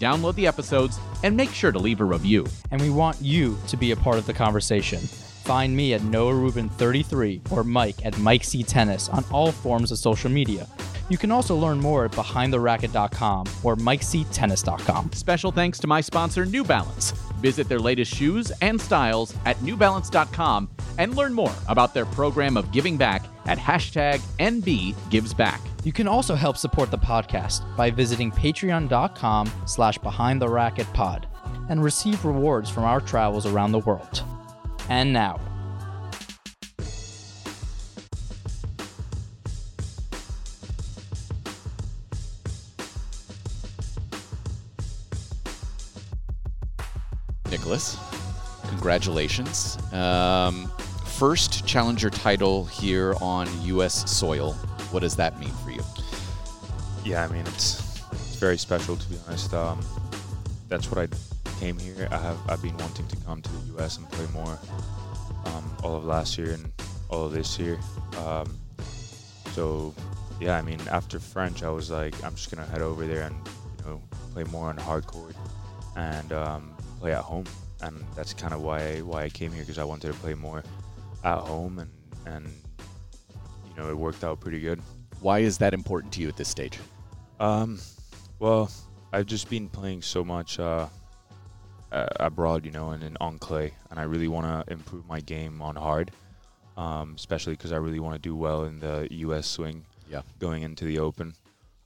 Download the episodes and make sure to leave a review. And we want you to be a part of the conversation. Find me at Noah Rubin 33 or Mike at Mike C Tennis on all forms of social media. You can also learn more at behindtheracket.com or mikectennis.com. Special thanks to my sponsor, New Balance. Visit their latest shoes and styles at newbalance.com and learn more about their program of giving back at hashtag NBGivesBack. You can also help support the podcast by visiting patreon.com slash behind the racket pod and receive rewards from our travels around the world. And now, Nicolas, congratulations. Um, first challenger title here on U.S. soil. What does that mean for you? Yeah, I mean it's it's very special to be honest. Um, that's what I came here. I have I've been wanting to come to the U.S. and play more um, all of last year and all of this year. Um, so yeah, I mean after French, I was like I'm just gonna head over there and you know play more on hard court and um, play at home. And that's kind of why why I came here because I wanted to play more at home and and you know it worked out pretty good. Why is that important to you at this stage? Um, well, I've just been playing so much uh, abroad, you know, and, and on clay, and I really want to improve my game on hard, um, especially because I really want to do well in the U.S. swing. Yeah. Going into the Open.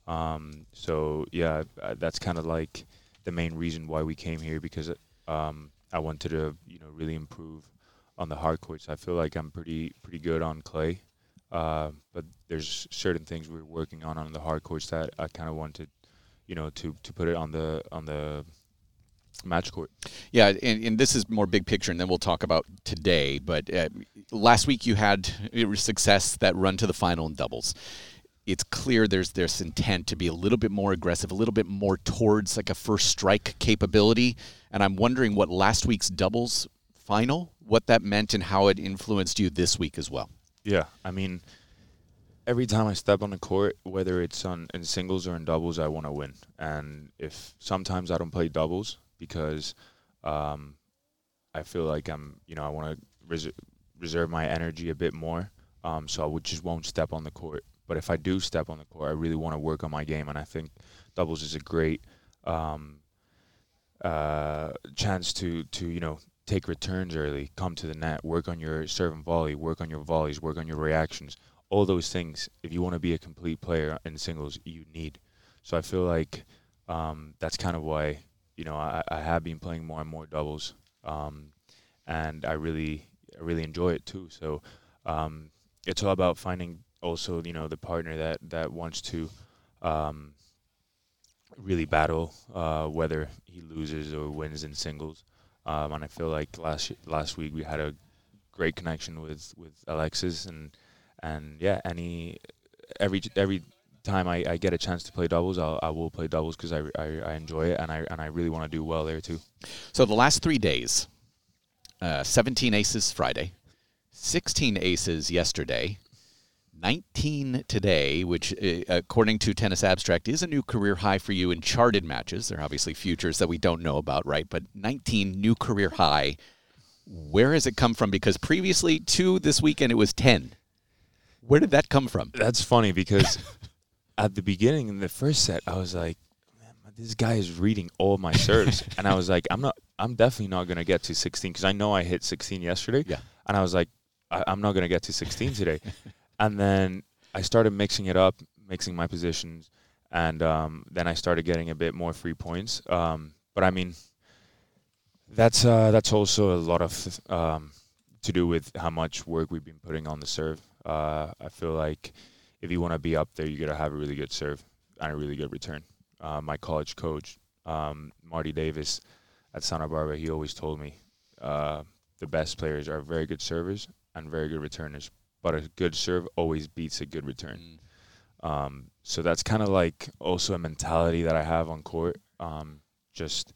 Um, so yeah, uh, that's kind of like the main reason why we came here because um, I wanted to, you know, really improve on the hard courts. I feel like I'm pretty pretty good on clay. Uh, but there's certain things we're working on on the hard courts that I kind of wanted, you know, to, to put it on the on the match court. Yeah, and, and this is more big picture, and then we'll talk about today. But uh, last week you had success that run to the final in doubles. It's clear there's this intent to be a little bit more aggressive, a little bit more towards like a first strike capability. And I'm wondering what last week's doubles final, what that meant, and how it influenced you this week as well. Yeah, I mean, every time I step on the court, whether it's on in singles or in doubles, I want to win. And if sometimes I don't play doubles because um, I feel like I'm, you know, I want to res- reserve my energy a bit more, um, so I would just won't step on the court. But if I do step on the court, I really want to work on my game, and I think doubles is a great um, uh, chance to to you know take returns early, come to the net, work on your serve and volley, work on your volleys, work on your reactions. All those things, if you want to be a complete player in singles, you need. So I feel like um, that's kind of why you know I, I have been playing more and more doubles, um, and I really I really enjoy it too. So um, it's all about finding also you know the partner that that wants to um, really battle, uh, whether he loses or wins in singles. Um, and I feel like last last week we had a great connection with, with Alexis and and yeah, any every every time I, I get a chance to play doubles, I'll, I will play doubles because I, I, I enjoy it and I and I really want to do well there too. So the last three days, uh, 17 aces Friday, 16 aces yesterday, 19 today, which, uh, according to Tennis Abstract, is a new career high for you in charted matches. There are obviously futures that we don't know about, right? But 19 new career high. Where has it come from? Because previously, two this weekend, it was 10. Where did that come from? That's funny because at the beginning in the first set, I was like, man, this guy is reading all my serves, and I was like, I'm not, I'm definitely not gonna get to 16 because I know I hit 16 yesterday. Yeah. And I was like, I, I'm not gonna get to 16 today. and then I started mixing it up, mixing my positions, and um, then I started getting a bit more free points. Um, but I mean, that's uh, that's also a lot of um, to do with how much work we've been putting on the serve. Uh, I feel like if you want to be up there, you got to have a really good serve and a really good return. Uh, my college coach, um, Marty Davis, at Santa Barbara, he always told me uh, the best players are very good servers and very good returners, but a good serve always beats a good return. Mm. Um, so that's kind of like also a mentality that I have on court. Um, just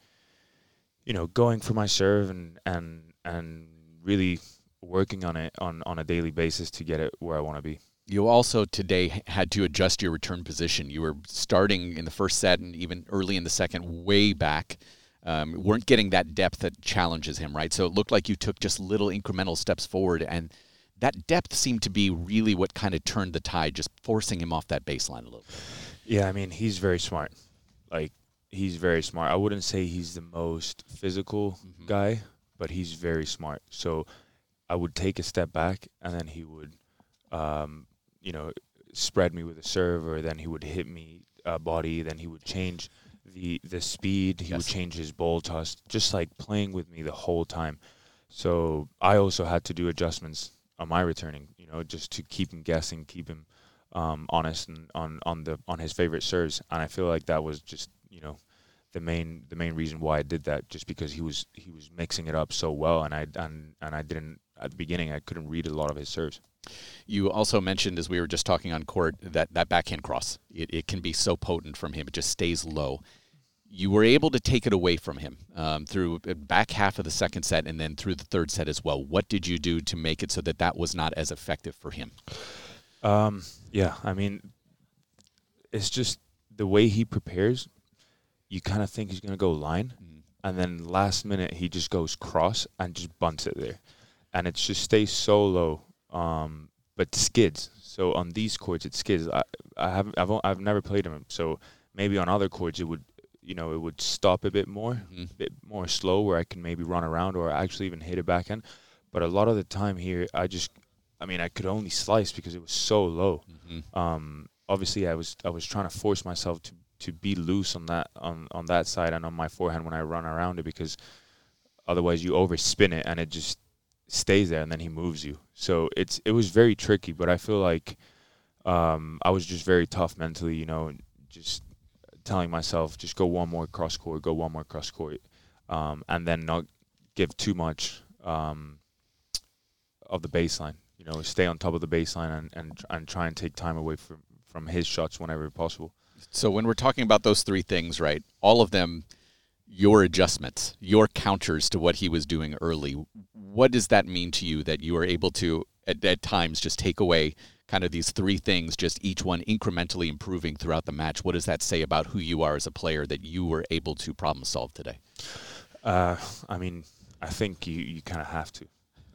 you know, going for my serve and and and really working on it on on a daily basis to get it where I want to be. You also today had to adjust your return position. You were starting in the first set and even early in the second, way back. Um, weren't getting that depth that challenges him, right? So it looked like you took just little incremental steps forward, and that depth seemed to be really what kind of turned the tide, just forcing him off that baseline a little bit. Yeah, I mean he's very smart. Like he's very smart. I wouldn't say he's the most physical Mhm. guy, but he's very smart. So I would take a step back, and then he would, um, you know, spread me with a serve, or then he would hit me uh, body. Then he would change the the speed. He would change his ball toss, just like playing with me the whole time. So I also had to do adjustments on my returning, you know, just to keep him guessing, keep him um, honest and on on the on his favorite serves. And I feel like that was just you know the main the main reason why I did that, just because he was he was mixing it up so well, and I and and I didn't at the beginning I couldn't read a lot of his serves. You also mentioned, as we were just talking on court, that that backhand cross it, it can be so potent from him; it just stays low. You were able to take it away from him um, through uh, back half of the second set and then through the third set as well. What did you do to make it so that that was not as effective for him? Um, yeah, I mean, it's just the way he prepares. You kind of think he's gonna go line, and then last minute he just goes cross and just bunts it there, and it just stays so low, um, but skids. So on these courts, it skids. I I haven't I've I've never played him, so maybe on other courts it would you know it would stop a bit more, Mhm. a bit more slow where I can maybe run around or actually even hit a backhand. But a lot of the time here, I just I mean I could only slice because it was so low Mhm. um, obviously I was I was trying to force myself to, to be loose on that on, on that side and on my forehand when I run around it because otherwise you overspin it and it just stays there and then he moves you. So it's it was very tricky, but I feel like um, I was just very tough mentally, you know, just telling myself just go one more cross court, go one more cross court, um, and then not give too much um, of the baseline. You know, stay on top of the baseline and and, and try and take time away from from his shots whenever possible. So when we're talking about those three things, right? All of them, your adjustments, your counters to what he was doing early. What does that mean to you that you are able to at, at times just take away kind of these three things, just each one incrementally improving throughout the match? What does that say about who you are as a player that you were able to problem solve today? Uh, I mean, I think you, you kind of have to,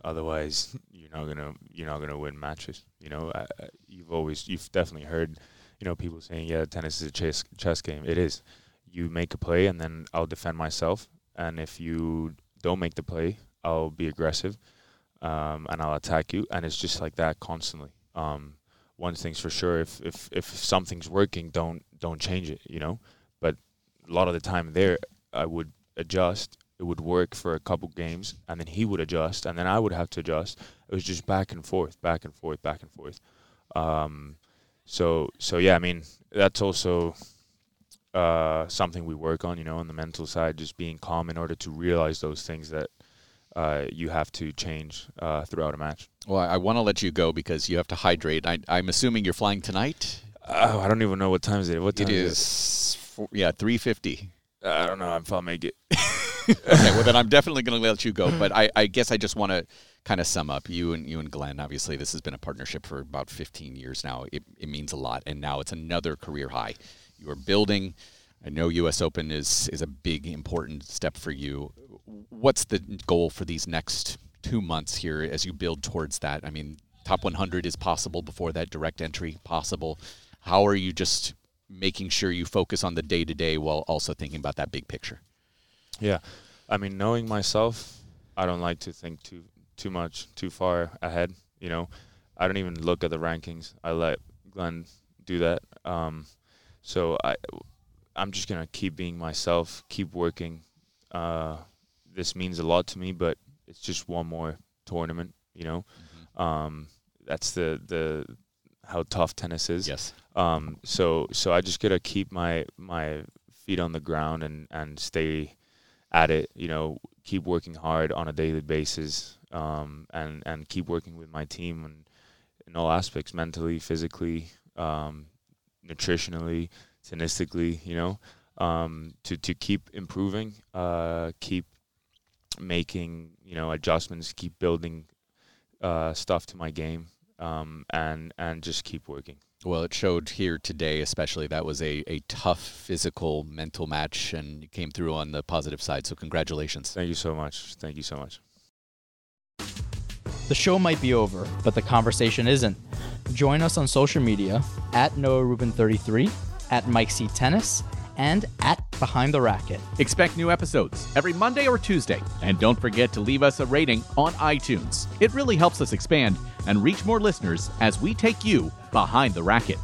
otherwise you're not gonna you're not gonna win matches. You know, I, I- you've always you've definitely heard, you know, people saying, yeah, tennis is a chess chess game. It is. You make a play, and then I'll defend myself. And if you don't make the play, I'll be aggressive, um, and I'll attack you. And it's just like that constantly. Um, one thing's for sure: if if if something's working, don't don't change it. You know. But a lot of the time there, I would adjust. It would work for a couple games, and then he would adjust, and then I would have to adjust. It was just back and forth, back and forth, back and forth. Um, so so yeah, I mean that's also uh, something we work on, you know, on the mental side, just being calm in order to realize those things that uh, you have to change uh, throughout a match. Well, I, I want to let you go because you have to hydrate. I, I'm assuming you're flying tonight. Oh, I don't even know what time is it. What time It is is, four, yeah, three fifty. I don't know if I'll make it. okay, well then I'm definitely going to let you go. But I, I guess I just want to kind of sum up you and you and Glenn. Obviously, this has been a partnership for about 15 years now. It, it means a lot, and now it's another career high. You are building. I know U.S. Open is is a big important step for you. What's the goal for these next two months here as you build towards that? I mean, top 100 is possible before that. Direct entry possible. How are you just making sure you focus on the day to day while also thinking about that big picture? Yeah, I mean, knowing myself, I don't like to think too too much too far ahead. You know, I don't even look at the rankings. I let Glenn do that. Um, so I, I'm just gonna keep being myself, keep working. Uh, this means a lot to me, but it's just one more tournament. You know, um, that's the the how tough tennis is. Yes. Um, so so I just gotta keep my my feet on the ground and and stay at it. You know, keep working hard on a daily basis, um, and and keep working with my team and in all aspects, mentally, physically, um, nutritionally, tenistically. You know, um, to to keep improving, uh, keep making you know adjustments, keep building uh, stuff to my game, um, and and just keep working. Well, it showed here today, especially that was a, a tough physical, mental match, and you came through on the positive side. So, congratulations. Thank you so much. Thank you so much. The show might be over, but the conversation isn't. Join us on social media at Noah Rubin 33, at Mike C Tennis, and at Behind the Racket. Expect new episodes every Monday or Tuesday. And don't forget to leave us a rating on iTunes. It really helps us expand and reach more listeners as we take you behind the racket.